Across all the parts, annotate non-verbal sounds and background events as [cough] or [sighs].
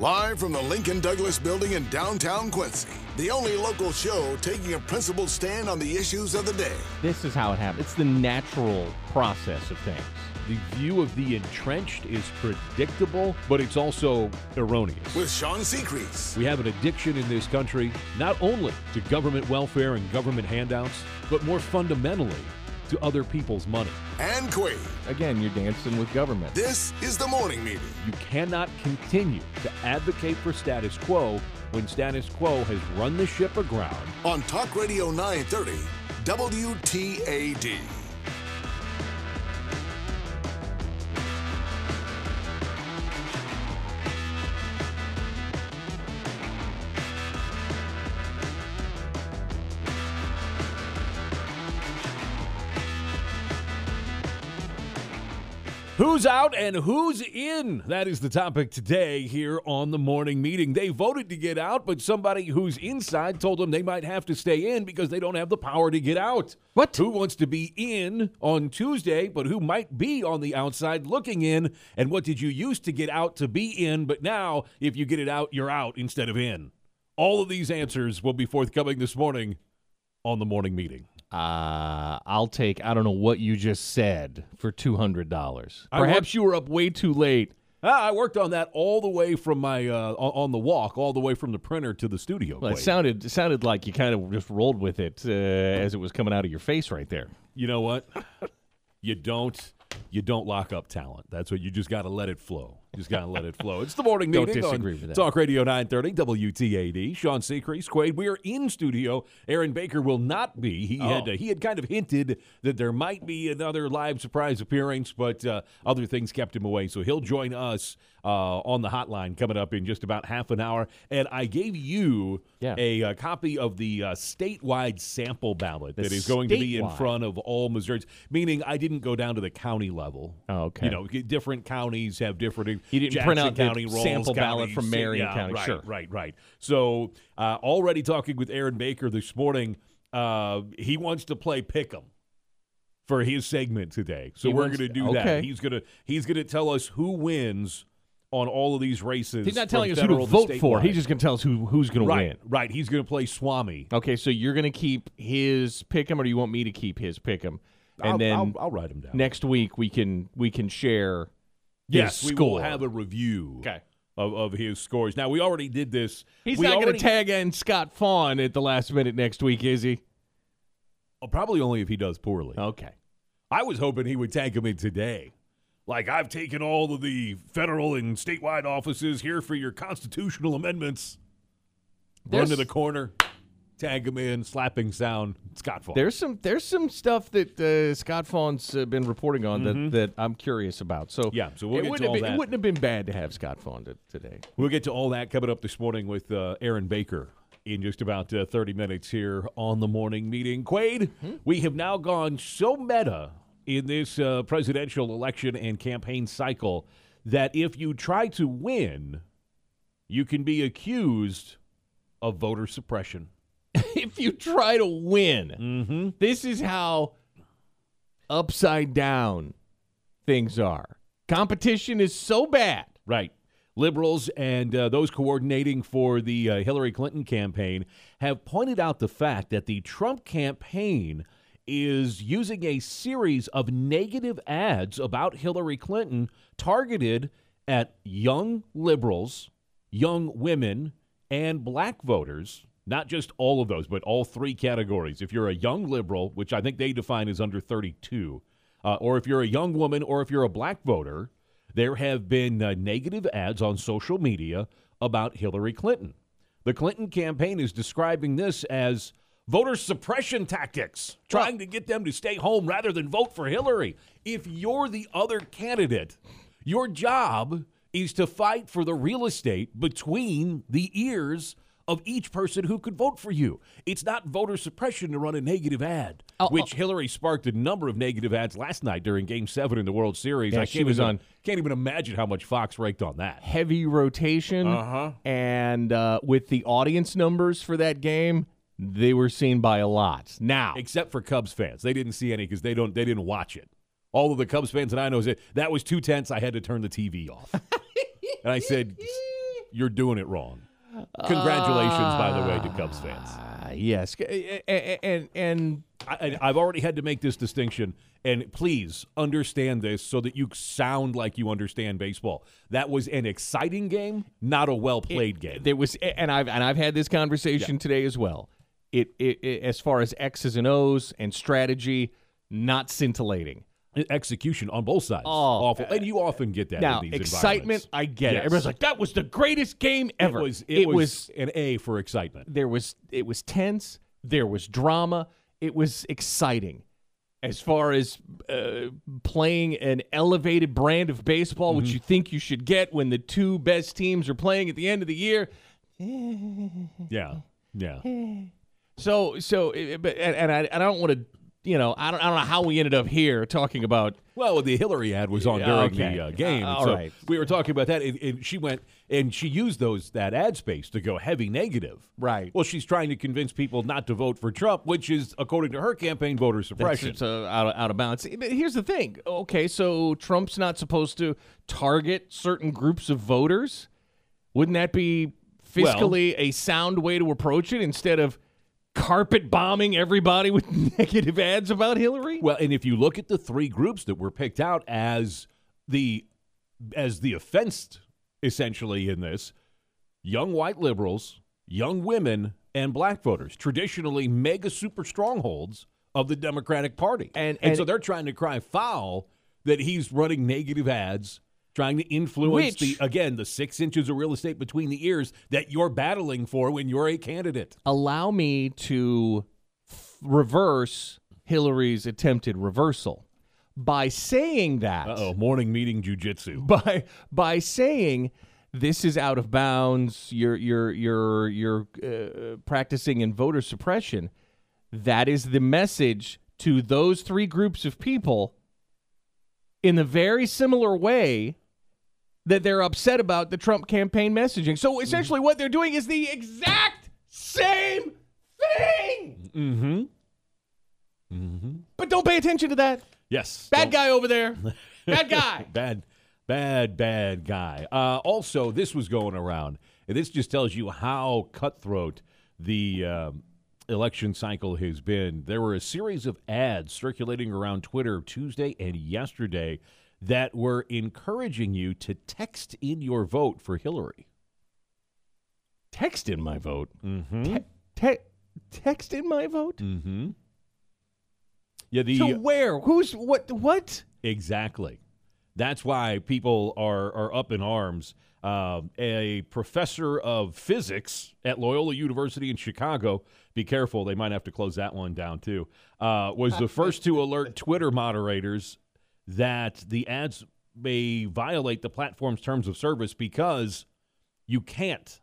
Live from the Lincoln Douglas Building in downtown Quincy, the only local show taking a principled stand on the issues of the day. This is how it happens. It's the natural process of things. The view of the entrenched is predictable, but it's also erroneous. With Sean Seacrease. We have an addiction in this country, not only to government welfare and government handouts, but more fundamentally to other people's money. And Quade. Again, you're dancing with government. This is the morning meeting. You cannot continue to advocate for status quo when status quo has run the ship aground. On Talk Radio 930, WTAD. Who's out and who's in? That is the topic today here on the morning meeting. They voted to get out, but somebody who's inside told them they might have to stay in because they don't have the power to get out. What? Who wants to be in on Tuesday, but who might be on the outside looking in? And what did you use to get out to be in, but now if you get it out, you're out instead of in? All of these answers will be forthcoming this morning on the morning meeting. Uh, I'll take, I don't know what you just said for $200. I Perhaps you were up way too late. Ah, I worked on that all the way from my uh, on on the walk, all the way from the printer to the studio. Well, it sounded, it sounded like you kind of just rolled with it uh, as it was coming out of your face right there. you know what? [laughs] you don't you don't lock up talent. That's what you just got to let it flow. Just got to let it flow. It's the morning Don't meeting disagree on with that. Talk Radio 930 WTAD. Sean Seacrease, Quade. We are in studio. Aaron Baker will not be. He had uh, he had kind of hinted that there might be another live surprise appearance, but uh, other things kept him away. So he'll join us uh, on the hotline coming up in just about half an hour. And I gave you Yeah. a, uh copy of the uh, statewide sample ballot The that is going to be in front of all Missourians. Meaning, I didn't go down to the county level. Oh, okay. You know, different counties have different. You didn't Jackson print out the County, Rolls sample ballot from Marion yeah, County. Right, Sure. right, right. So, uh, already talking with Aaron Baker this morning, uh, he wants to play pick'em for his segment today. So He we're going to do that. He's going to he's going to tell us who wins on all of these races. He's not telling us who to vote for. He's just going to tell us who, who's going to win. right. He's going to play Swami. Okay, so you're going to keep his pick 'em, or do you want me to keep his pick 'em? And I'll, then I'll, I'll write him down. next week we can we can share. Yes, we score. will have a review. Okay. Of, of his scores. Now we already did this. He's we not going to tag in Scott Faughn at the last minute next week, is he? Oh, probably only if he does poorly. Okay. I was hoping he would tag him in today. Like, I've taken all of the federal and statewide offices here for your constitutional amendments. Run to the corner, tag him in, slapping sound. Scott Faughn. There's some there's some stuff that uh, Scott Faughn's uh, been reporting on that, that I'm curious about. So Mm-hmm. Yeah, so we'll it get to wouldn't all have been, that. It wouldn't have been bad to have Scott Faughn to, today. We'll get to all that coming up this morning with uh, Aaron Baker in just about uh, 30 minutes here on the morning meeting. Quade, we have now gone so meta in this uh, presidential election and campaign cycle that if you try to win, you can be accused of voter suppression. [laughs] if you try to win, Mm-hmm. this is how upside down things are. Competition is so bad. Right. Liberals and uh, those coordinating for the uh, Hillary Clinton campaign have pointed out the fact that the Trump campaign is using a series of negative ads about Hillary Clinton targeted at young liberals, young women, and black voters. Not just all of those, but all three categories. If you're a young liberal, which I think they define as under 32, uh, or if you're a young woman, or if you're a black voter, there have been uh, negative ads on social media about Hillary Clinton. The Clinton campaign is describing this as voter suppression tactics, trying to get them to stay home rather than vote for Hillary. If you're the other candidate, your job is to fight for the real estate between the ears of each person who could vote for you. It's not voter suppression to run a negative ad, Oh, which Hillary sparked a number of negative ads last night during Game Seven in the World Series. Yeah, I she was even, on- Can't even imagine how much Fox raked on that. Heavy rotation. Uh-huh. And uh, with the audience numbers for that game, they were seen by a lot. Now, Except for Cubs fans, they didn't see any because they don't. They didn't watch it. All of the Cubs fans that I know said that was too tense. I had to turn the TV off. [laughs] and I said, you're doing it wrong. Congratulations, by the way, to Cubs fans. Ah, yes, and and, and I, I've already had to make this distinction, and please understand this so that you sound like you understand baseball. That was an exciting game, not a well played game. there was, and I've and I've had this conversation today as well. It, it, it as far as X's and O's and strategy, not scintillating. Execution on both sides, Oh, awful, and you often get that. Now, in these excitement. I get it. Everybody's like, "That was the greatest game ever." It was. It, was, an A for excitement. there was it was tense there was drama it was exciting as far as uh, playing an elevated brand of baseball which you think you should get when the two best teams are playing at the end of the year Yeah, yeah. so so uh, but and, and I, I don't want to you know I don't, I don't know how we ended up here talking about Well, the Hillary ad was on during Okay. the uh, game. Uh, all so right. We were talking about that, and, and she went and she used those that ad space to go heavy negative. Right. Well, she's trying to convince people not to vote for Trump, which is, according to her campaign, voter suppression. It's uh, out, of, out of balance. But here's the thing. Okay, so Trump's not supposed to target certain groups of voters. Wouldn't that be fiscally a sound way to approach it instead of carpet bombing everybody with [laughs] negative ads about Hillary? Well, and if you look at the three groups that were picked out as the as the offense essentially in this, young white liberals, young women, and black voters, traditionally mega super strongholds of the Democratic Party. And- and, and- so they're trying to cry foul that he's running negative ads, trying to influence Which- the again, the six inches of real estate between the ears that you're battling for when you're a candidate. Allow me to f- reverse Hillary's attempted reversal by saying that. Oh, morning meeting jujitsu. [laughs] by by saying this is out of bounds. You're you're you're you're uh, practicing in voter suppression. That is the message to those three groups of people. In a very similar way that they're upset about the Trump campaign messaging. So essentially, what they're doing is the exact same thing. Mm-hmm. But don't pay attention to that. Yes. Bad Don't- guy over there. [laughs] Bad guy. bad, bad, bad guy. Uh, also, this was going around, and this just tells you how cutthroat the um, election cycle has been. There were a series of ads circulating around Twitter Tuesday and yesterday that were encouraging you to text in your vote for Hillary. Text in my vote. Mm-hmm. Te- te- text in my vote. Mm-hmm. Yeah, the To where? Who's what? What? Exactly. That's why people are are up in arms. Um, a professor of physics at Loyola University in Chicago. Be careful; they might have to close that one down too. Uh, was the first to alert Twitter moderators that the ads may violate the platform's terms of service because you can't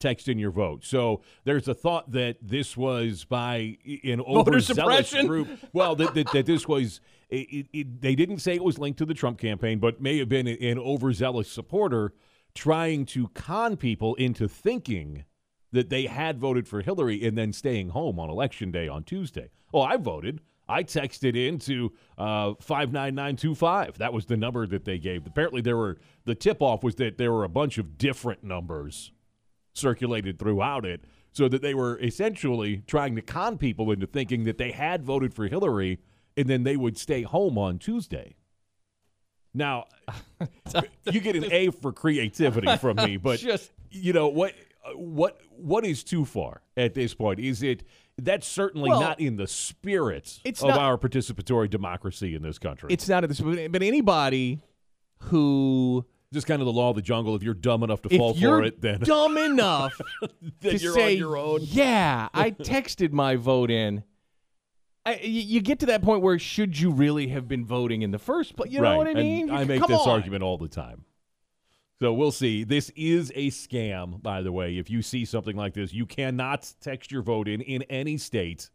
text in your vote. So there's a thought that this was by an overzealous group. Well, that, that, that this was, it, it- they didn't say it was linked to the Trump campaign, but may have been an overzealous supporter trying to con people into thinking that they had voted for Hillary and then staying home on election day on Tuesday. Oh, I voted. I texted into uh, 59925. That was the number that they gave. Apparently, there were the tip off was that there were a bunch of different numbers circulated throughout it so that they were essentially trying to con people into thinking that they had voted for Hillary and then they would stay home on Tuesday. Now, [laughs] you get an A for creativity from me, [laughs] but Just- you know what what what is too far at this point? Is it that's certainly Well, not in the spirit it's of not- our participatory democracy in this country. It's not at this, but anybody who, just kind of the law of the jungle. If you're dumb enough to fall for it, then, dumb enough then [laughs] to you're say, on your own. yeah, I [laughs] texted my vote in. I, you get to that point where should you really have been voting in the first place? You know right. what I and mean? I make come this on. argument all the time. So we'll see. This is a scam, by the way. If you see something like this, you cannot text your vote in in any state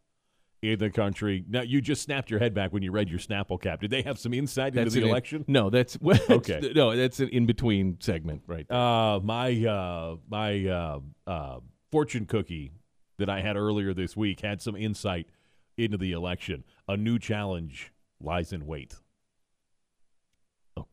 in the country. Now, you just snapped your head back when you read your Snapple cap. Did they have some insight into the election? No, that's, [laughs] that's Okay. No, that's an in between segment, right? there. Uh, my uh, my uh, uh, fortune cookie that I had earlier this week had some insight into the election. A new challenge lies in wait.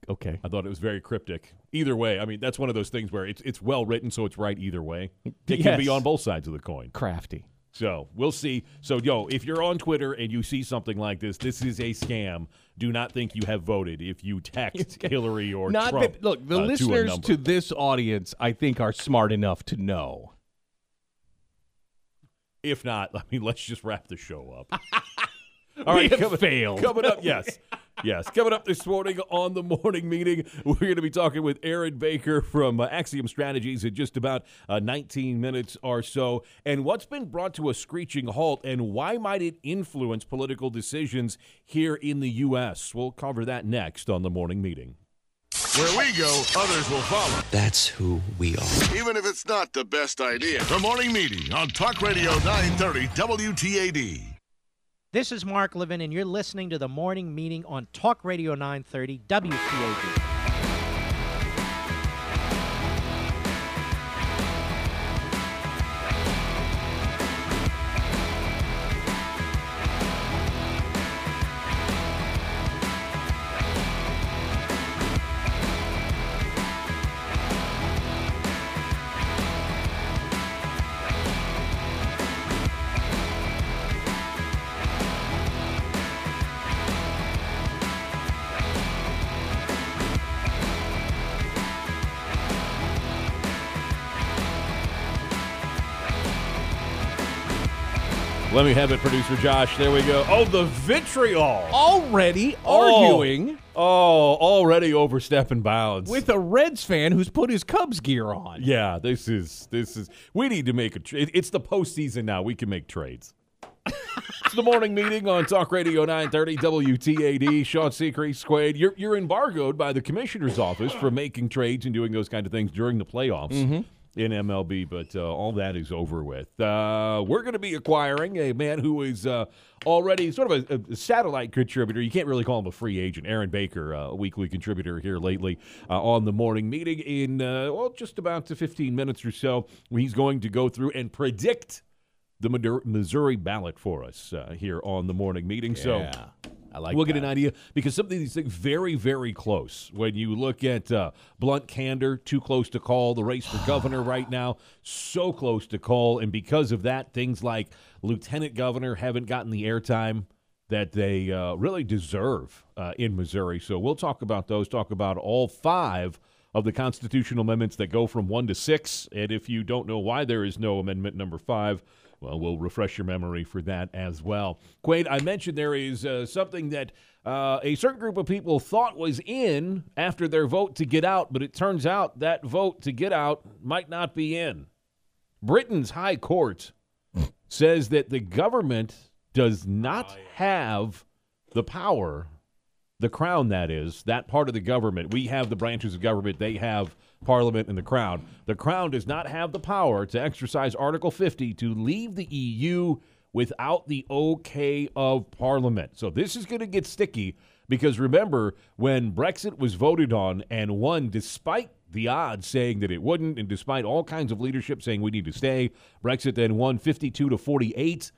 Okay. I thought it was very cryptic. Either way, I mean, that's one of those things where it's it's well written, so it's right either way. It can be on both sides of the coin. Crafty. So we'll see. So, yo, if you're on Twitter and you see something like this, this is a scam. Do not think you have voted if you text [laughs] Hillary or Not Trump. that, look, the uh, listeners number. to, this audience, I think, are smart enough to know. If not, [laughs] I mean, let's just wrap the show up. [laughs] All right, coming, failed. Coming up, yes. Yes, coming up this morning on the morning meeting, we're going to be talking with Aaron Baker from uh, Axiom Strategies in just about uh, 19 minutes or so. And what's been brought to a screeching halt, and why might it influence political decisions here in the U.S.? We'll cover that next on the morning meeting. Where we go, others will follow. That's who we are. Even if it's not the best idea. The morning meeting on Talk Radio 930 WTAD. This is Mark Levin, and you're listening to the morning meeting on Talk Radio 930 WTAD. Let me have it, producer Josh. There we go. Oh, the vitriol. Already Oh. arguing Oh, already overstepping bounds. with a Reds fan who's put his Cubs gear on. Yeah, this is this is. We need to make a. Tra- it's the postseason now. We can make trades. [laughs] it's the morning meeting on Talk Radio 930 WTAD. Sean Seacrease, Quade. You're you're embargoed by the commissioner's office for making trades and doing those kind of things during the playoffs. Mm-hmm. In MLB, but uh, all that is over with. Uh, we're going to be acquiring a man who is uh, already sort of a, a satellite contributor. You can't really call him a free agent. Aaron Baker, uh, a weekly contributor here lately uh, on the morning meeting. In uh, well, just about to 15 minutes or so, he's going to go through and predict the Missouri ballot for us here on the morning meeting. So Yeah, I like we'll get an idea because some of these things very, very close. When you look at uh, Blunt Kander, too close to call. The race for governor [sighs] right now, so close to call, and because of that, things like lieutenant governor haven't gotten the airtime that they uh, really deserve uh, in Missouri. So we'll talk about those. Talk about all five of the constitutional amendments that go from one to six. And if you don't know why there is no amendment number five, well, we'll refresh your memory for that as well. Quaid, I mentioned there is uh, something that uh, a certain group of people thought was in after their vote to get out, but it turns out that vote to get out might not be in. Britain's High Court says that the government does not have the power, the crown that is, that part of the government. We have the branches of government, they have parliament and the crown. The crown does not have the power to exercise Article 50 to leave the EU without the okay of parliament. So this is going to get sticky because remember when Brexit was voted on and won despite the odds saying that it wouldn't and despite all kinds of leadership saying we need to stay, Brexit then won 52 to 48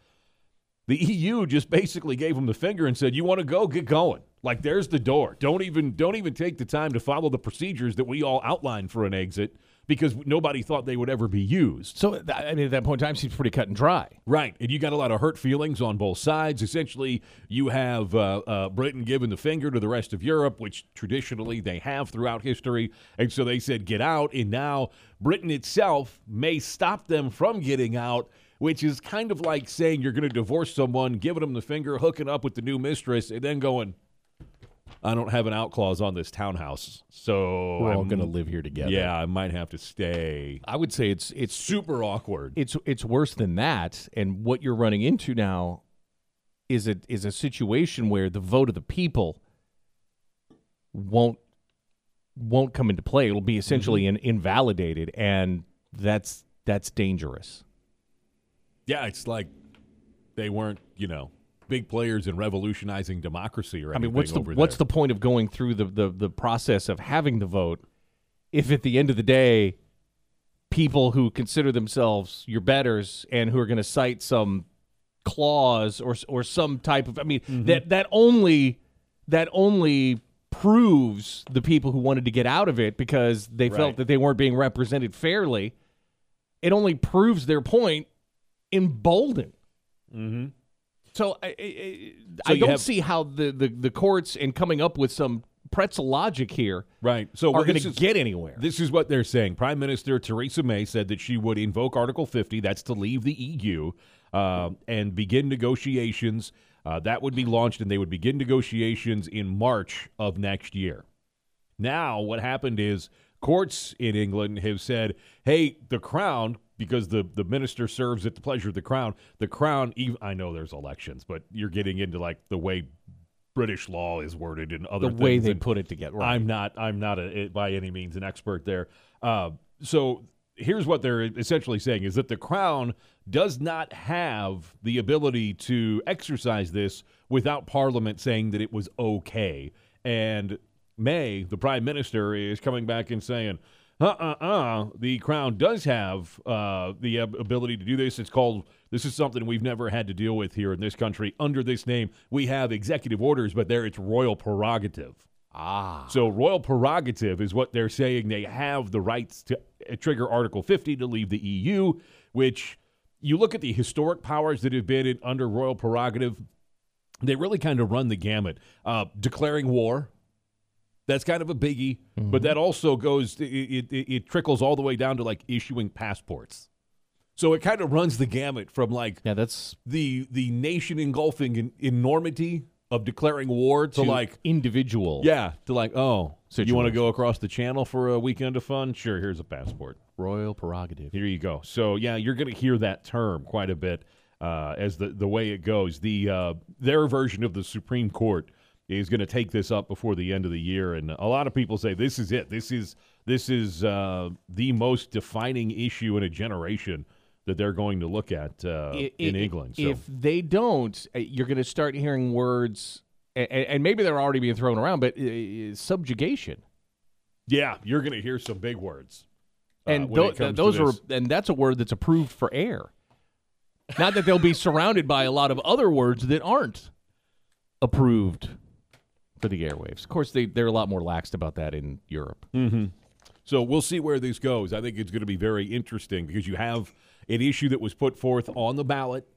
the EU just basically gave them the finger and said, "You want to go? Get going." Like there's the door. Don't even don't even take the time to follow the procedures that we all outlined for an exit because nobody thought they would ever be used. So, I mean, at that point in time, seems pretty cut and dry. Right, and you got a lot of hurt feelings on both sides. Essentially, you have uh, uh, Britain giving the finger to the rest of Europe, which traditionally they have throughout history, and so they said get out. And now Britain itself may stop them from getting out, which is kind of like saying you're going to divorce someone, giving them the finger, hooking up with the new mistress, and then going, "I don't have an out clause on this townhouse, so We're all I'm going to live here together. Yeah, I might have to stay." I would say it's it's Super awkward. it's it's worse than that. And what you're running into now is a is a situation where the vote of the people won't won't come into play. It'll be essentially mm-hmm. in, invalidated, and that's that's dangerous. Yeah, it's like they weren't, you know, big players in revolutionizing democracy or I mean, what's the over what's there. the point of going through the, the the process of having the vote if at the end of the day people who consider themselves your betters and who are going to cite some clause or or some type of I mean Mm-hmm. that that only that only proves the people who wanted to get out of it because they Right. felt that they weren't being represented fairly. It only proves their point emboldened. Mm-hmm. So I, I, So I don't have- see how the, the, the courts and coming up with some pretzel logic here Right. So we're going to get anywhere. This is what they're saying. Prime Minister Theresa May said that she would invoke Article 50, that's to leave the EU, uh, and begin negotiations. Uh, that would be launched, and they would begin negotiations in March of next year. Now, what happened is courts in England have said, hey, the Crown, because the, the minister serves at the pleasure of the Crown, the Crown, ev- I know there's elections, but you're getting into like the way British law is worded and other the way they and- put it together. Right. I'm not. I'm not a, by any means an expert there. Uh, so here's what they're essentially saying: is that the crown does not have the ability to exercise this without Parliament saying that it was okay. And May, the Prime Minister, is coming back and saying. Uh uh uh. The crown does have uh, the ability to do this. It's called. This is something we've never had to deal with here in this country under this name. We have executive orders, but there it's royal prerogative. ah. So royal prerogative is what they're saying. They have the rights to uh, trigger Article 50 to leave the EU, which you look at the historic powers that have been in, under royal prerogative, they really kind of run the gamut. Uh, declaring war, that's kind of a biggie, but that also goes, it, it, it trickles all the way down to like issuing passports. So it kind of runs the gamut from like Yeah, that's the the nation engulfing in, enormity of declaring war to, to like individual. yeah, to like, oh, so you want to go across the channel for a weekend of fun? Sure, here's a passport. royal prerogative. Here you go. So yeah, you're going to hear that term quite a bit uh, as the the way it goes. The uh, their version of the Supreme Court is going to take this up before the end of the year, and a lot of people say this is it. This is this is uh, the most defining issue in a generation that they're going to look at uh, I- in i- England. So. If they don't, uh, you're going to start hearing words, and, and maybe they're already being thrown around, but uh, subjugation. yeah, you're going to hear some big words. uh, and it comes to those are, and that's a word that's approved for air. Not that they'll be surrounded by a lot of other words that aren't approved for the airwaves. Of course, they they're a lot more laxed about that in Europe. Mm-hmm. So we'll see where this goes. I think it's going to be very interesting because you have an issue that was put forth on the ballot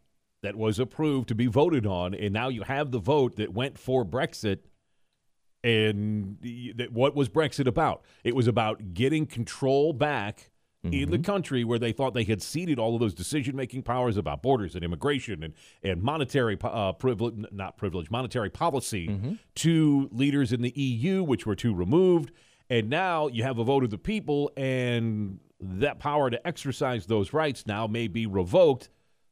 that was approved to be voted on, and now you have the vote that went for Brexit. And what was Brexit about? It was about getting control back in the mm-hmm. country where they thought they had ceded all of those decision-making powers about borders and immigration and and monetary uh, privilege, not privilege, monetary policy mm-hmm. to leaders in the EU, which were too removed. And now you have a vote of the people, and that power to exercise those rights now may be revoked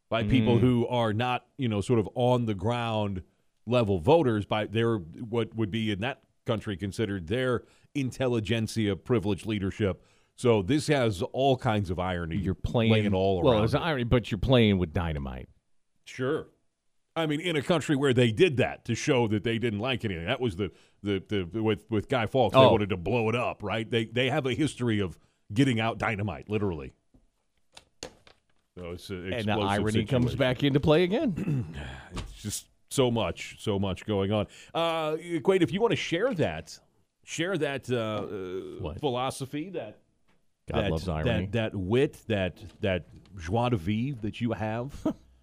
by people mm. who are not, you know, sort of on the ground level voters by their what would be in that country considered their intelligentsia privileged leadership. So this has all kinds of irony. You're playing laying all around. well, it's it. irony, but you're playing with dynamite. Sure. I mean, in a country where they did that to show that they didn't like anything. That was the the, the with with Guy Fawkes. They Oh. wanted to blow it up, right? They they have a history of getting out dynamite, literally. So it's an And the irony comes back into play again. [clears throat] It's just so much, so much going on. Uh, Quade, if you want to share that, share that uh, uh, philosophy, that God that, loves irony. That, that wit, that that joie de vivre that you have.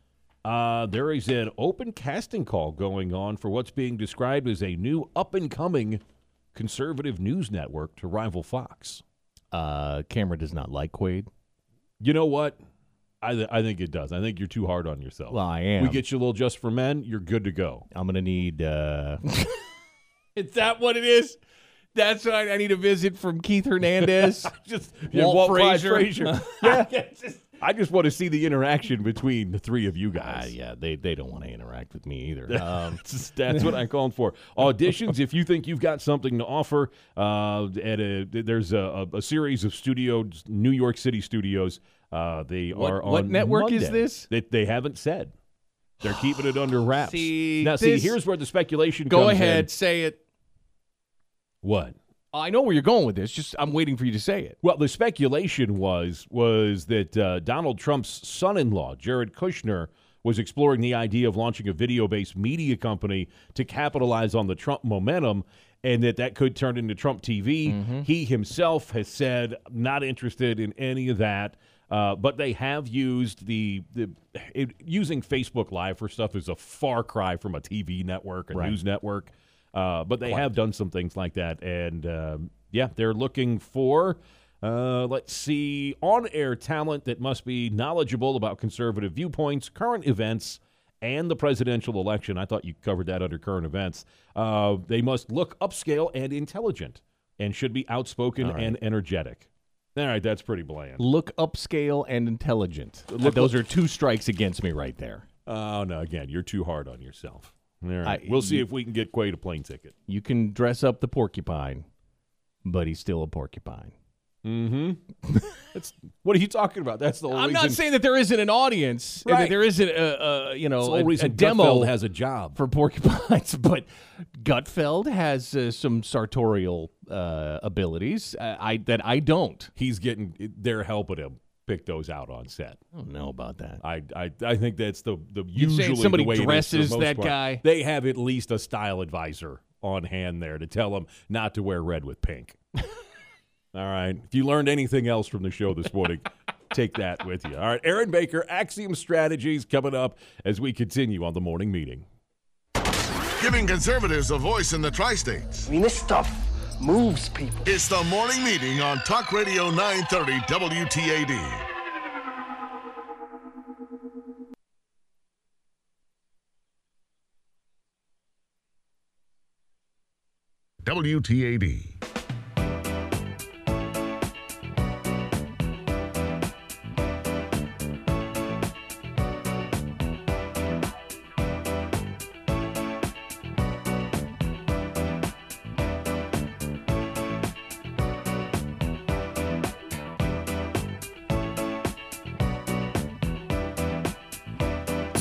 [laughs] uh, there is an open casting call going on for what's being described as a new up and coming conservative news network to rival Fox. Uh, Cameron does not like Quaid. You know what? I, th- I think it does. I think you're too hard on yourself. Well, I am. We get you a little just for men. You're good to go. I'm gonna need. uh [laughs] Is that what it is? That's what I, I need a visit from Keith Hernandez. [laughs] just Walt Clyde Frazier. [laughs] [laughs] yeah. I just want to see the interaction between the three of you Uh, guys. yeah, they they don't want to interact with me either. Um, That's, that's what I'm calling for. Auditions, if you think you've got something to offer, uh, at a, there's a, a, a series of studios, New York City studios. Uh, they What- are on what network is this? They, they haven't said. They're keeping it under [sighs] wraps. See, now, see, here's where the speculation goes. go comes ahead, in. say it. What? I know where you're going with this. Just I'm waiting for you to say it. Well, the speculation was was that uh, Donald Trump's son-in-law, Jared Kushner, was exploring the idea of launching a video-based media company to capitalize on the Trump momentum. and that that could turn into Trump TV. He himself has said not interested in any of that. Uh, but they have used the, the it, using Facebook Live for stuff is a far cry from a TV network, a Right. news network. Uh, but they have done some things like that, and um, yeah, they're looking for. Uh, let's see, on air talent that must be knowledgeable about conservative viewpoints, current events, and the presidential election. I thought you covered that under current events. Uh, they must look upscale and intelligent and should be outspoken and energetic. All right, that's pretty bland. Look upscale and intelligent. Look- those are two strikes against me right there. Oh, no, again, you're too hard on yourself. I- we'll see you- if we can get Quaid a plane ticket. You can dress up the porcupine, but he's still a porcupine. Mm-hmm. [laughs] That's what are you talking about? That's the whole I'm reason. not saying that there isn't an audience, Right. that there isn't a, a you know a, reason a demo Gutfeld has a job. for porcupines, [laughs] but Gutfeld has uh, some sartorial uh, abilities uh, I that I don't. He's getting they're helping him pick those out on set. I don't know about that. I I, I think that's the the You're saying usually somebody the way it is dresses most that part. guy? They have at least a style advisor on hand there to tell them not to wear red with pink. [laughs] All right. If you learned anything else from the show this morning, [laughs] take that with you. All right. Aaron Baker, Axiom Strategies coming up as we continue on the morning meeting. Giving conservatives a voice in the tri states. I mean, this stuff moves people. It's the morning meeting on Talk Radio 930 WTAD. WTAD.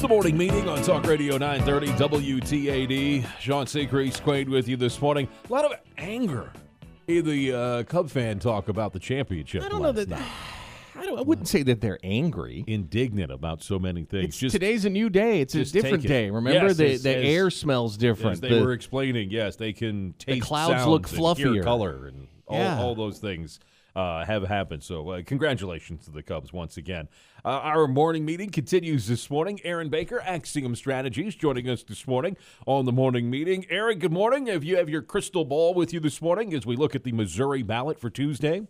It's the morning meeting on Talk Radio 930 WTAD. Sean Seacrease Quaid with you this morning. A lot of anger in the uh, Cub fan talk about the championship. I don't know that. night. [sighs] I, don't, I wouldn't say that they're angry. Indignant about so many things. It's, Just today's a new day. It's a different it. day. Remember, Yes, the as- the as- air smells different. They The- were explaining, yes, they can taste clouds sounds look fluffier. color, and all, Yeah. all those things uh, have happened. So, uh, congratulations to the Cubs once again. Uh, our morning meeting continues this morning. Aaron Baker, Axiom Strategies, joining us this morning on the morning meeting. Aaron, good morning. If you have your crystal ball with you this morning as we look at the Missouri ballot for Tuesday?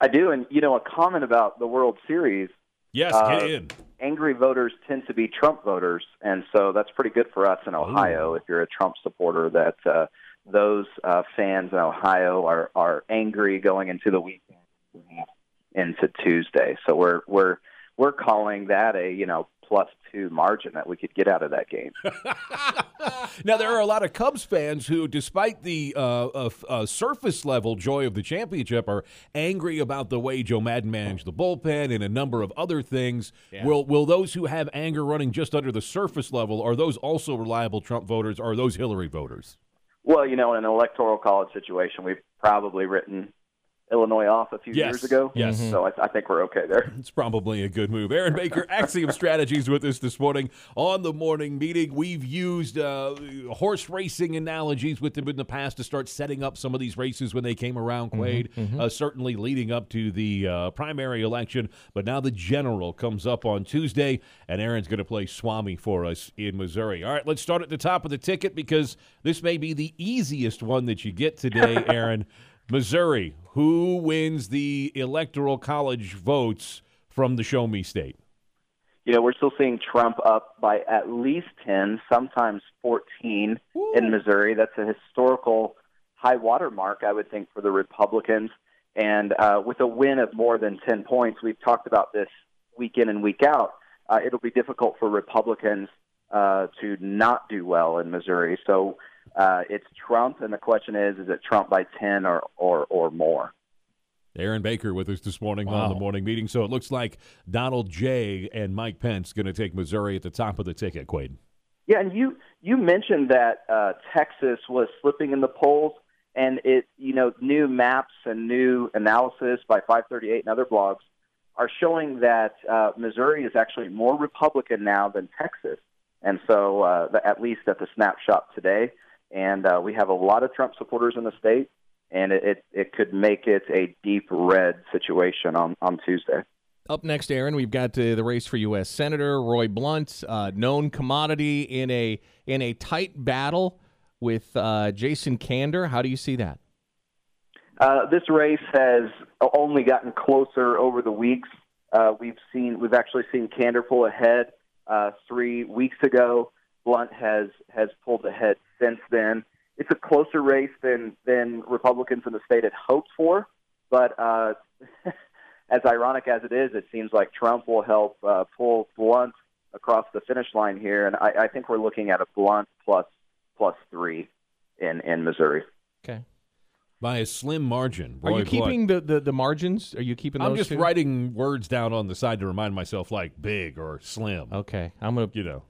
I do, and you know, a comment about the World Series. Yes, Uh, get in. Angry voters tend to be Trump voters, and so that's pretty good for us in Ohio. If you're a Trump supporter, that uh, those uh, fans in Ohio are are angry going into the weekend into Tuesday. So we're we're we're calling that a you know plus two margin that we could get out of that game. [laughs] Now there are a lot of Cubs fans who, despite the uh, uh, uh, surface level joy of the championship, are angry about the way Joe Maddon managed the bullpen and a number of other things. Will will those who have anger running just under the surface level are those also reliable Trump voters? Or are those Hillary voters? Well, you know, in an electoral college situation, we've probably written Illinois off a few Yes. years ago. Yes. So I, I think we're okay there. It's probably a good move. Aaron Baker, [laughs] Axiom Strategies, with us this morning on the morning meeting. We've used uh, horse racing analogies with them in the past to start setting up some of these races when they came around, Quaid, Uh, certainly leading up to the uh, primary election. But now the general comes up on Tuesday, and Aaron's going to play Swami for us in Missouri. All right, let's start at the top of the ticket because this may be the easiest one that you get today, [laughs] Aaron. Missouri, who wins the electoral college votes from the Show Me State? you know, we're still seeing Trump up by at least 10, sometimes 14 in Missouri. That's a historical high water mark, I would think, for the Republicans. And uh, with a win of more than 10 points, we've talked about this week in and week out, uh, it'll be difficult for Republicans uh, to not do well in Missouri. So uh, it's Trump, and the question is, is it Trump by 10 or, or, or more? Aaron Baker with us this morning on the morning meeting. So it looks like Donald J. and Mike Pence going to take Missouri at the top of the ticket, Quaid. Yeah, and you you mentioned that uh, Texas was slipping in the polls, and it you know new maps and new analysis by 538 and other blogs are showing that uh, Missouri is actually more Republican now than Texas, and so uh, the, at least at the snapshot today. And uh, we have a lot of Trump supporters in the state, and it, it, it could make it a deep red situation on, on Tuesday. Up next, Aaron, we've got uh, the race for U.S. Senator Roy Blunt, uh, known commodity in a in a tight battle with uh, Jason Kander. How do you see that? Uh, this race has only gotten closer over the weeks. Uh, we've seen we've actually seen Kander pull ahead uh, three weeks ago. Blunt has has pulled ahead since then. It's a closer race than than Republicans in the state had hoped for, but [laughs] as ironic as it is, it seems like Trump will help uh, pull Blunt across the finish line here, and I, I think we're looking at a Blunt plus plus three in in Missouri. Okay. By a slim margin. Are you keeping the, the, the margins? Are you keeping those? I'm just two? writing words down on the side to remind myself, like big or slim. Okay, I'm gonna You know,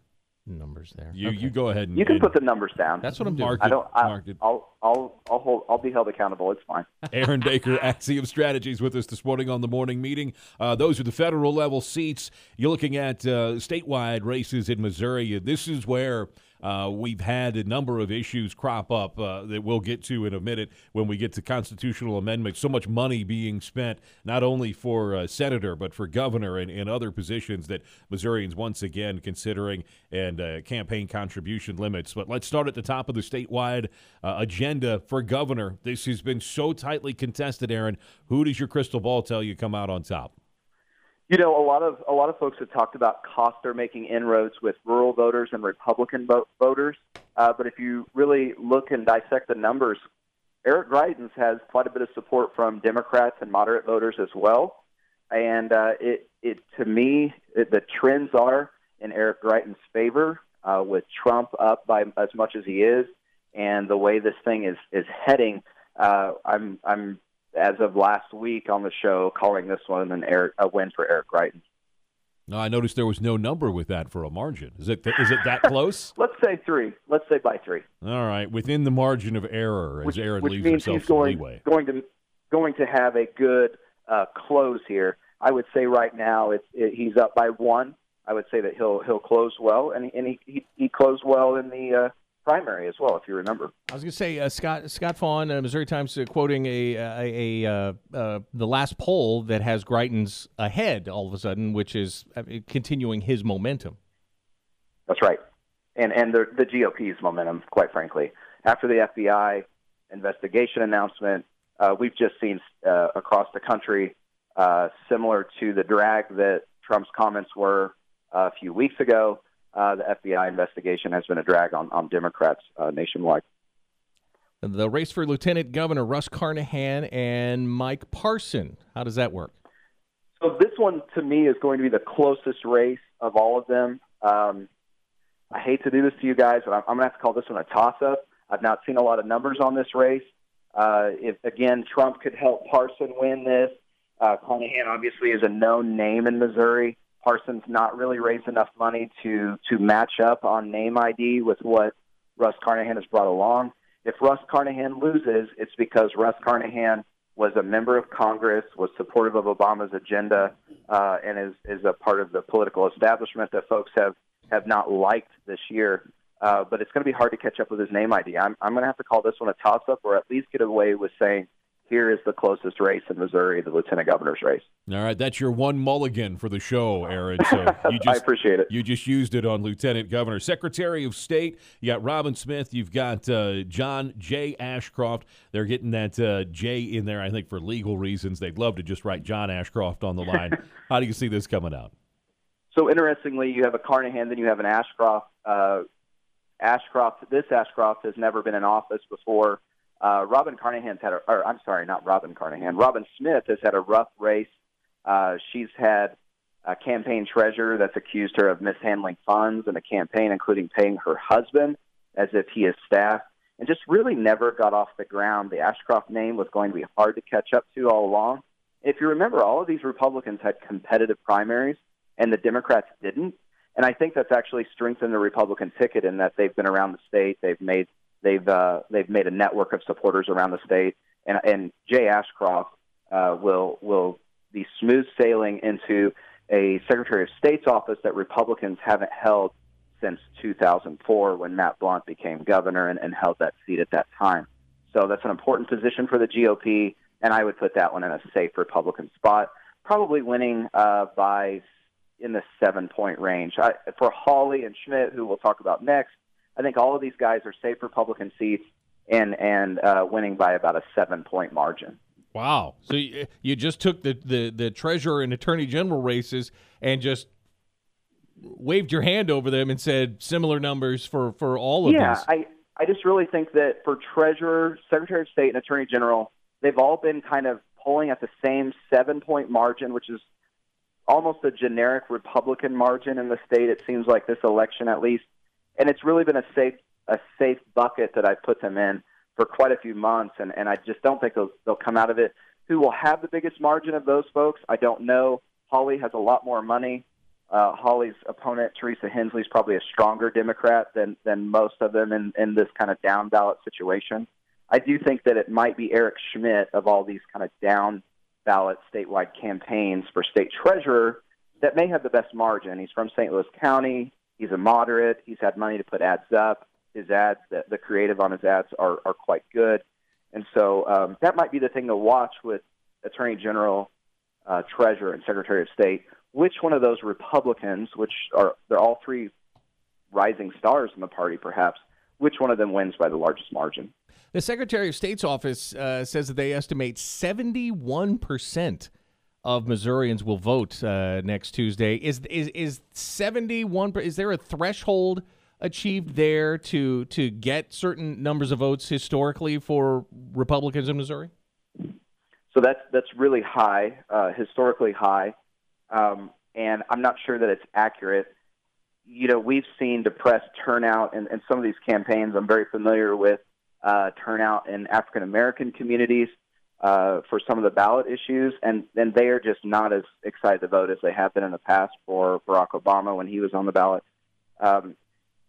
numbers there. you Okay. you go ahead and You can and put the numbers down. That's what I'm doing. mark I don't. I, mark it. I'll I'll I'll hold. I'll be held accountable. It's fine. [laughs] Aaron Baker, Axiom Strategies, with us this morning on the morning meeting. Uh, those are the federal level seats. You're looking at uh, statewide races in Missouri. This is where uh, we've had a number of issues crop up uh, that we'll get to in a minute when we get to constitutional amendments. So much money being spent not only for uh, senator but for governor and, and other positions that Missourians once again considering and uh, campaign contribution limits. But let's start at the top of the statewide uh, agenda for governor. This has been so tightly contested, Aaron. Who does your crystal ball tell you come out on top? You know, a lot of a lot of folks have talked about Koster making inroads with rural voters and Republican vote, voters, uh, but if you really look and dissect the numbers, Eric Greitens has quite a bit of support from Democrats and moderate voters as well. And uh, it, it to me, it, the trends are in Eric Greitens' favor, uh, with Trump up by as much as he is, and the way this thing is is heading. Uh, I'm I'm as of last week on the show, calling this one an Eric, a win for Eric Greitens. No, I noticed there was no number with that for a margin. Is it is it that [laughs] close? Let's say three. Let's say by three, All right, within the margin of error, as which, Aaron which leaves means himself he's going leeway. going to going to have a good uh, close here. I would say right now it's it, he's up by one. I would say that he'll he'll close well, and and he he, he closed well in the uh, primary as well, if you remember. I was going to say uh, Scott Scott Faughn, uh, Missouri Times, uh, quoting a a, a uh, uh, the last poll that has Greitens ahead all of a sudden, which is uh, continuing his momentum. That's right, and and the the GOP's momentum, quite frankly, after the FBI investigation announcement, uh, we've just seen uh, across the country, uh, similar to the drag that Trump's comments were a few weeks ago. Uh, the FBI investigation has been a drag on on Democrats uh, nationwide. The race for Lieutenant Governor Russ Carnahan and Mike Parson. How does that work? So this one to me is going to be the closest race of all of them. Um, I hate to do this to you guys, but I'm, I'm going to have to call this one a toss-up. I've not seen a lot of numbers on this race. Uh, if again Trump could help Parson win this, uh, Carnahan obviously is a known name in Missouri. Parson's not really raised enough money to to match up on name ID with what Russ Carnahan has brought along. If Russ Carnahan loses, it's because Russ Carnahan was a member of Congress, was supportive of Obama's agenda, uh, and is is a part of the political establishment that folks have have not liked this year. Uh, but it's going to be hard to catch up with his name ID. I'm I'm going to have to call this one a toss up, or at least get away with saying here is the closest race in Missouri, the lieutenant governor's race. All right, that's your one mulligan for the show, Aaron. So [laughs] you I appreciate it. you just used it on Lieutenant Governor, Secretary of State. You got Robin Smith. You've got uh, John J. Ashcroft. They're getting that uh, J in there, I think, for legal reasons. They'd love to just write John Ashcroft on the line. [laughs] How do you see this coming out? So interestingly, you have a Carnahan, then you have an Ashcroft. Uh, Ashcroft, this Ashcroft has never been in office before. Uh, Robin Carnahan's had, a, or I'm sorry, not Robin Carnahan. Robin Smith has had a rough race. Uh, she's had a campaign treasurer that's accused her of mishandling funds in a campaign, including paying her husband as if he is staff, and just really never got off the ground. The Ashcroft name was going to be hard to catch up to all along. If you remember, all of these Republicans had competitive primaries, and the Democrats didn't. And I think that's actually strengthened the Republican ticket in that they've been around the state. They've made they've uh, they've made a network of supporters around the state, and and Jay Ashcroft uh, will will be smooth sailing into a Secretary of State's office that Republicans haven't held since 2004 when Matt Blunt became governor and, and held that seat at that time. So that's an important position for the GOP, and I would put that one in a safe Republican spot, probably winning uh, by in the seven point range. I, for Hawley and Schmidt, who we'll talk about next, I think all of these guys are safe Republican seats and and uh, winning by about a seven point margin. Wow! So you, you just took the, the the treasurer and attorney general races and just waved your hand over them and said similar numbers for for all of them. yeah, these. I I just really think that for treasurer, secretary of state, and attorney general, they've all been kind of polling at the same seven point margin, which is almost a generic Republican margin in the state. It seems like this election, at least, and it's really been a safe a safe bucket that I put them in for quite a few months, and and I just don't think they'll they'll come out of it. Who will have the biggest margin of those folks? I don't know. Hawley has a lot more money. Uh, Hawley's opponent, Teresa Hensley, is probably a stronger Democrat than than most of them in, in this kind of down ballot situation. I do think that it might be Eric Schmitt of all these kind of down ballot statewide campaigns for state treasurer that may have the best margin. He's from St. Louis County. He's a moderate. He's had money to put ads up. His ads, the, the creative on his ads are, are quite good. And so um, that might be the thing to watch with Attorney General, uh, Treasurer, and Secretary of State which one of those Republicans, which are they're all three rising stars in the party, perhaps, which one of them wins by the largest margin? The Secretary of State's office uh, says that they estimate 71% of Missourians will vote uh, next Tuesday. Is is is 71 is there a threshold achieved there to to get certain numbers of votes historically for Republicans in Missouri? So that's that's really high, uh, historically high um, and I'm not sure that it's accurate. You know, we've seen depressed turnout in, in some of these campaigns. I'm very familiar with uh, turnout in African American communities uh, for some of the ballot issues, and, and they are just not as excited to vote as they have been in the past for Barack Obama when he was on the ballot. Um,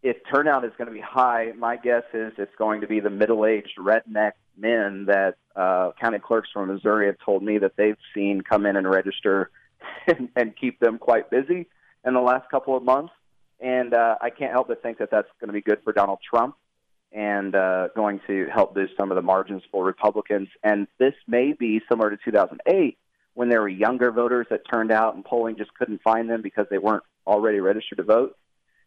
if turnout is going to be high, my guess is it's going to be the middle-aged redneck men that uh, county clerks from Missouri have told me that they've seen come in and register [laughs] and, and keep them quite busy in the last couple of months. And uh, I can't help but think that that's going to be good for Donald Trump and uh, going to help boost some of the margins for Republicans. And this may be similar to 2008 when there were younger voters that turned out and polling just couldn't find them because they weren't already registered to vote.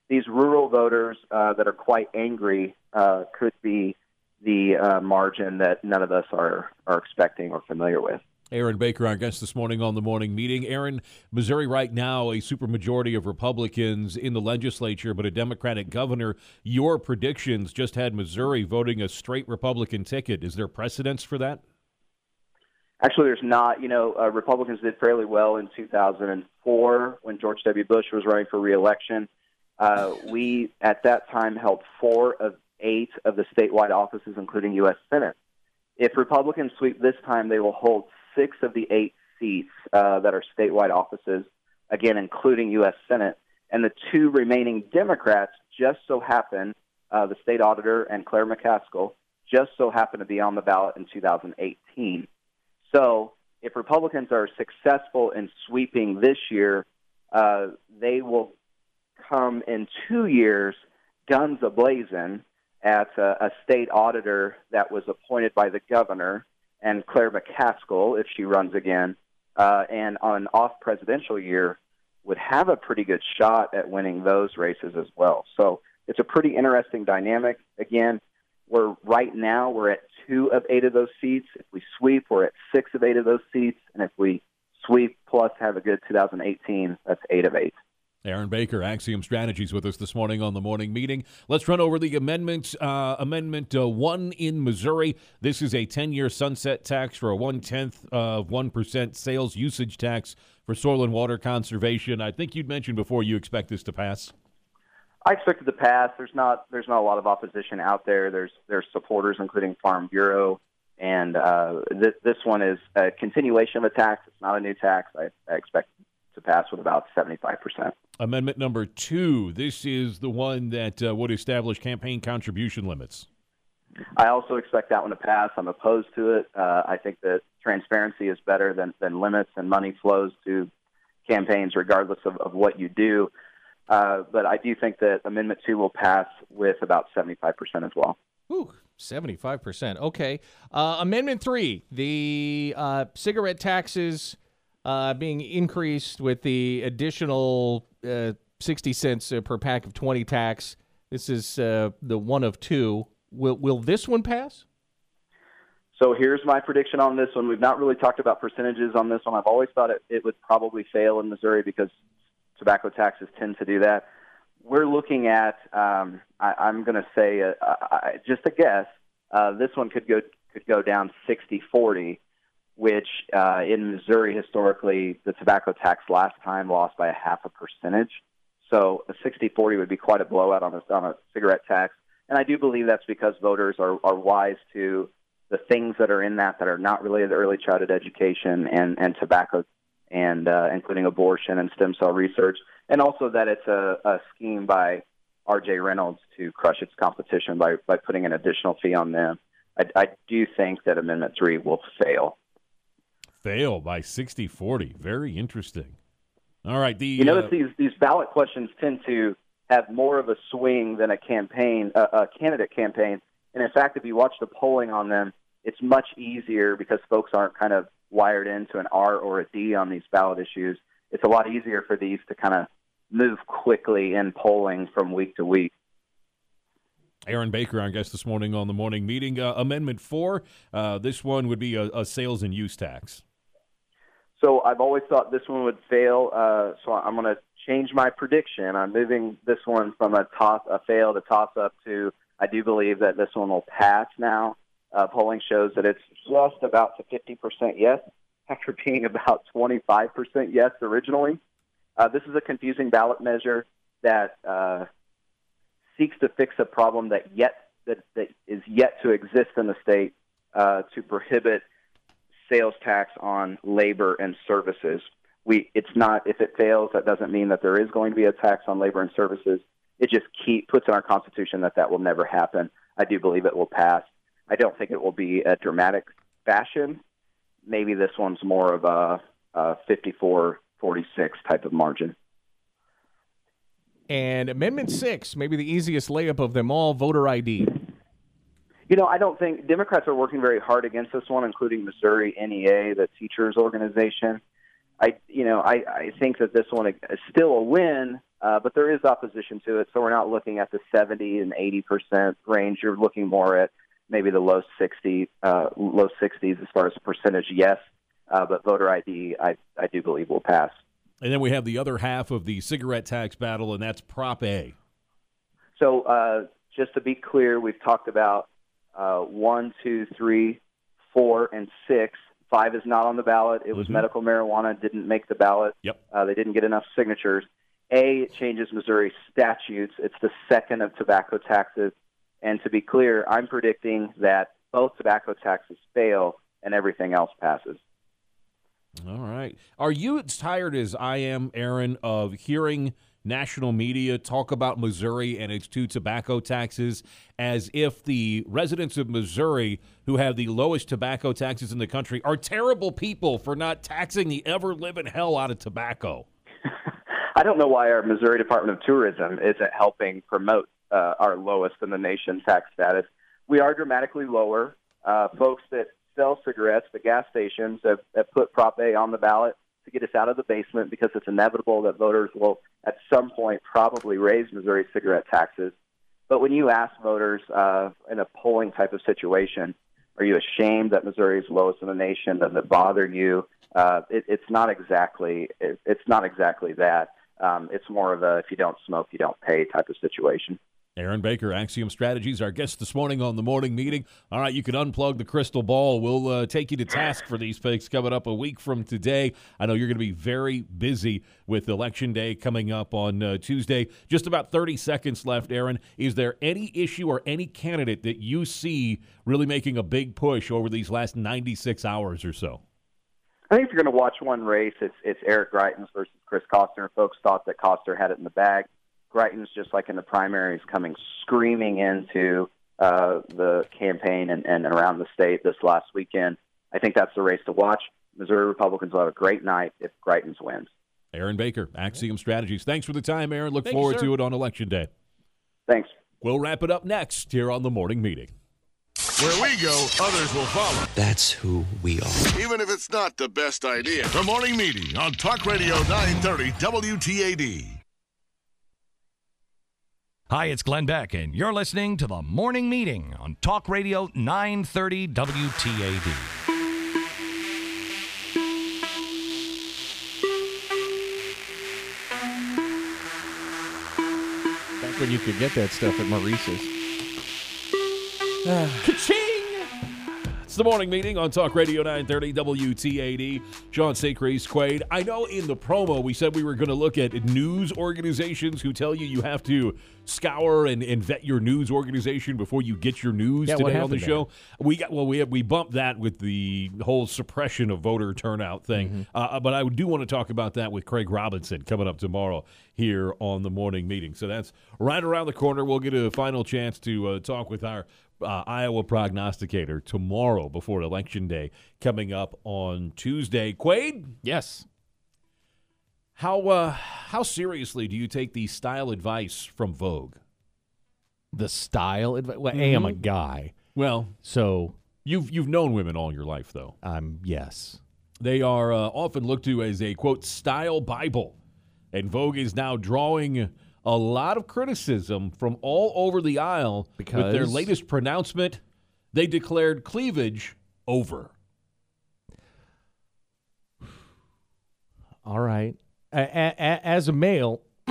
These rural voters uh, that are quite angry uh, could be the uh, margin that none of us are, are expecting or familiar with. Aaron Baker, our guest this morning on the morning meeting. Aaron, Missouri right now, a supermajority of Republicans in the legislature, but a Democratic governor. Your predictions just had Missouri voting a straight Republican ticket. Is there precedence for that? Actually, there's not. You know, uh, Republicans did fairly well in 2004 when George W. Bush was running for reelection. Uh, we, at that time, held four of eight of the statewide offices, including U.S. Senate. If Republicans sweep this time, they will hold six of the eight seats uh, that are statewide offices, again, including U.S. Senate. And the two remaining Democrats just so happen, uh, the state auditor and Claire McCaskill, just so happen to be on the ballot in 2018. So if Republicans are successful in sweeping this year, uh, they will come in two years guns ablazing at a, a state auditor that was appointed by the governor and Claire McCaskill, if she runs again, uh, and on an off presidential year, would have a pretty good shot at winning those races as well. So it's a pretty interesting dynamic. Again, we're right now we're at two of eight of those seats. If we sweep, we're at six of eight of those seats, and if we sweep plus have a good 2018, that's eight of eight. Aaron Baker, Axiom Strategies, with us this morning on the morning meeting. Let's run over the amendments. Uh, amendment uh, one in Missouri. This is a 10 year sunset tax for a one tenth of 1% sales usage tax for soil and water conservation. I think you'd mentioned before you expect this to pass. I expect it to pass. There's not there's not a lot of opposition out there. There's there's supporters, including Farm Bureau, and uh, th- this one is a continuation of a tax. It's not a new tax. I, I expect to pass with about 75 percent. Amendment number two. This is the one that uh, would establish campaign contribution limits. I also expect that one to pass. I'm opposed to it. Uh, I think that transparency is better than, than limits and money flows to campaigns regardless of, of what you do. Uh, but I do think that Amendment 2 will pass with about 75% as well. Ooh, 75%. Okay. Uh, amendment 3, the uh, cigarette taxes uh, being increased with the additional uh, 60 cents uh, per pack of 20 tax. This is uh, the one of two. Will, will this one pass? So here's my prediction on this one. We've not really talked about percentages on this one. I've always thought it, it would probably fail in Missouri because tobacco taxes tend to do that. We're looking at, um, I, I'm going to say, uh, I, just a guess, uh, this one could go could go down 60-40, which uh, in Missouri historically the tobacco tax last time lost by a half a percentage. So a 60-40 would be quite a blowout on a, on a cigarette tax. And I do believe that's because voters are, are wise to the things that are in that that are not related to early childhood education and, and tobacco, and uh, including abortion and stem cell research, and also that it's a, a scheme by R.J. Reynolds to crush its competition by, by putting an additional fee on them. I, I do think that Amendment 3 will fail. Fail by 60 40. Very interesting. All right. The, you notice uh, these, these ballot questions tend to have more of a swing than a campaign, uh, a candidate campaign. And in fact, if you watch the polling on them, it's much easier because folks aren't kind of wired into an R or a D on these ballot issues. It's a lot easier for these to kind of move quickly in polling from week to week. Aaron Baker, our guest this morning on the morning meeting. Uh, amendment four, uh, this one would be a, a, sales and use tax. So I've always thought this one would fail. Uh, so I'm going to change my prediction. I'm moving this one from a toss, a fail to toss up to. I do believe that this one will pass now. Uh, polling shows that it's just about to 50% yes, [laughs] after being about 25% yes originally. Uh, this is a confusing ballot measure that uh, seeks to fix a problem that yet that, that is yet to exist in the state uh, to prohibit sales tax on labor and services. We it's not if it fails that doesn't mean that there is going to be a tax on labor and services. It just keep puts in our constitution that that will never happen. I do believe it will pass. I don't think it will be a dramatic fashion. Maybe this one's more of a, a 54 46 type of margin. And Amendment 6, maybe the easiest layup of them all voter ID. You know, I don't think Democrats are working very hard against this one, including Missouri NEA, the teachers organization. I, you know, I, I think that this one is still a win, uh, but there is opposition to it. So we're not looking at the 70 and 80 percent range. You're looking more at maybe the low 60, uh, low 60s as far as percentage. Yes, uh, but voter ID, I, I do believe will pass. And then we have the other half of the cigarette tax battle, and that's Prop A. So uh, just to be clear, we've talked about uh, one, two, three, four, and six. Five is not on the ballot. It was mm-hmm. medical marijuana, didn't make the ballot. Yep. Uh, they didn't get enough signatures. A, it changes Missouri statutes. It's the second of tobacco taxes. And to be clear, I'm predicting that both tobacco taxes fail and everything else passes. All right. Are you as tired as I am, Aaron, of hearing national media talk about Missouri and its two tobacco taxes as if the residents of Missouri, who have the lowest tobacco taxes in the country, are terrible people for not taxing the ever living hell out of tobacco? [laughs] I don't know why our Missouri Department of Tourism isn't helping promote uh, our lowest in the nation tax status. We are dramatically lower. Uh, folks that sell cigarettes, the gas stations have, have put Prop A on the ballot to get us out of the basement because it's inevitable that voters will at some point probably raise Missouri cigarette taxes. But when you ask voters uh, in a polling type of situation, are you ashamed that Missouri is lowest in the nation? Does it bother you? Uh, it, it's not exactly it, it's not exactly that. Um, it's more of a if you don't smoke, you don't pay type of situation. Aaron Baker, Axiom Strategies, our guest this morning on the morning meeting. All right, you can unplug the crystal ball. We'll uh, take you to task for these picks coming up a week from today. I know you're going to be very busy with Election Day coming up on uh, Tuesday. Just about 30 seconds left, Aaron. Is there any issue or any candidate that you see really making a big push over these last 96 hours or so? I think if you're going to watch one race, it's it's Eric Greitens versus Chris Koster. Folks thought that Koster had it in the bag. Greitens, just like in the primaries, coming screaming into uh, the campaign and, and around the state this last weekend. I think that's the race to watch. Missouri Republicans will have a great night if Greitens wins. Aaron Baker, Axiom Strategies. Thanks for the time, Aaron. Look Thank forward sir. to it on Election Day. Thanks. We'll wrap it up next here on the morning meeting. Where we go, others will follow. That's who we are. Even if it's not the best idea. The morning meeting on Talk Radio 930 WTAD. Hi, it's Glenn Beck, and you're listening to the morning meeting on Talk Radio 930 WTAD. Back when you could get that stuff at Maurice's. [sighs] It's the morning meeting on Talk Radio 930 WTAD. Sean Seacrease, Quade. I know in the promo we said we were going to look at news organizations who tell you you have to scour and, and vet your news organization before you get your news Yeah, today on the show. We got well, we we bumped that with the whole suppression of voter turnout thing. Mm-hmm. Uh, but I do want to talk about that with Craig Robinson coming up tomorrow here on the morning meeting. So that's right around the corner. We'll get a final chance to uh, talk with our uh, Iowa prognosticator tomorrow before Election Day coming up on Tuesday. Quade, Yes. how uh, how seriously do you take the style advice from Vogue? The style. advice? well, A, I'm a guy, Well, so you've you've known women all your life, though. I'm yes. They are uh, often looked to as a quote style Bible, and Vogue is now drawing a lot of criticism from all over the aisle with their latest pronouncement. They declared cleavage over. All right. As a male, [clears throat]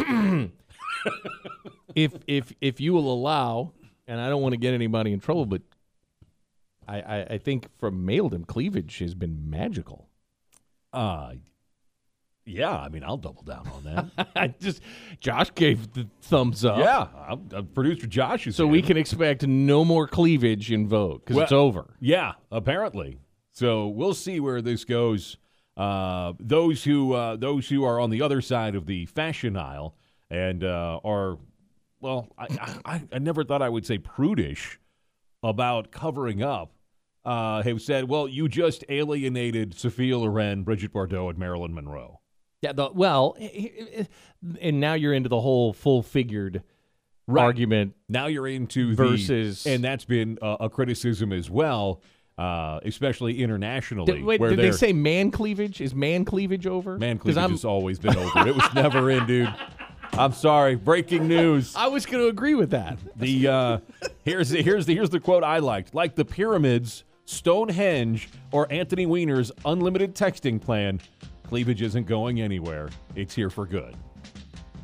if if if you will allow, and I don't want to get anybody in trouble, but I, I, I think from maledom cleavage has been magical. Uh yeah, I mean, I'll double down on that. [laughs] I just Josh gave the thumbs up. yeah, I'm, uh, producer Josh is So we can expect no more cleavage in Vogue because it's over. Yeah, apparently. So we'll see where this goes. Uh, those who uh, those who are on the other side of the fashion aisle and uh, are well, I, I, I never thought I would say prudish about covering up. Uh, have said, well, you just alienated Sophia Loren, Brigitte Bardot, and Marilyn Monroe. Yeah. The, well, and now you're into the whole full figured argument. Now you're into Versus- the, and that's been a, a criticism as well, uh, especially internationally. Did, wait, did they say man cleavage? Is man cleavage over? Man cleavage I'm- has always been over. It was never in, dude. I'm sorry. Breaking news. I was going to agree with that. The uh, here's the, here's the here's the quote I liked. Like the pyramids, Stonehenge, or Anthony Weiner's unlimited texting plan, cleavage isn't going anywhere. It's here for good.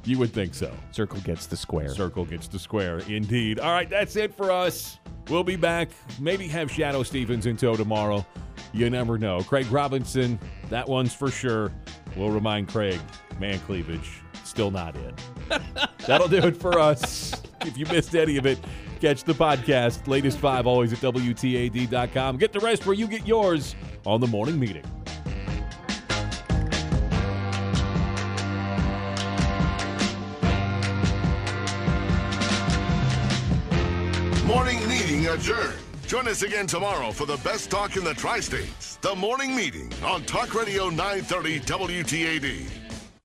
You would think so. Circle gets the square. Circle gets the square, indeed. All right, that's it for us. We'll be back. Maybe have Shadoe Stevens in tow tomorrow. You never know. Craig Robinson, that one's for sure. We'll remind Craig, man cleavage, still not in. [laughs] That'll do it for us. If you missed any of it, catch the podcast. Latest five always at WTAD.com. Get the rest where you get yours on the morning meeting. Adjourned. Join us again tomorrow for the best talk in the tri states. The morning meeting on Talk Radio 930 WTAD.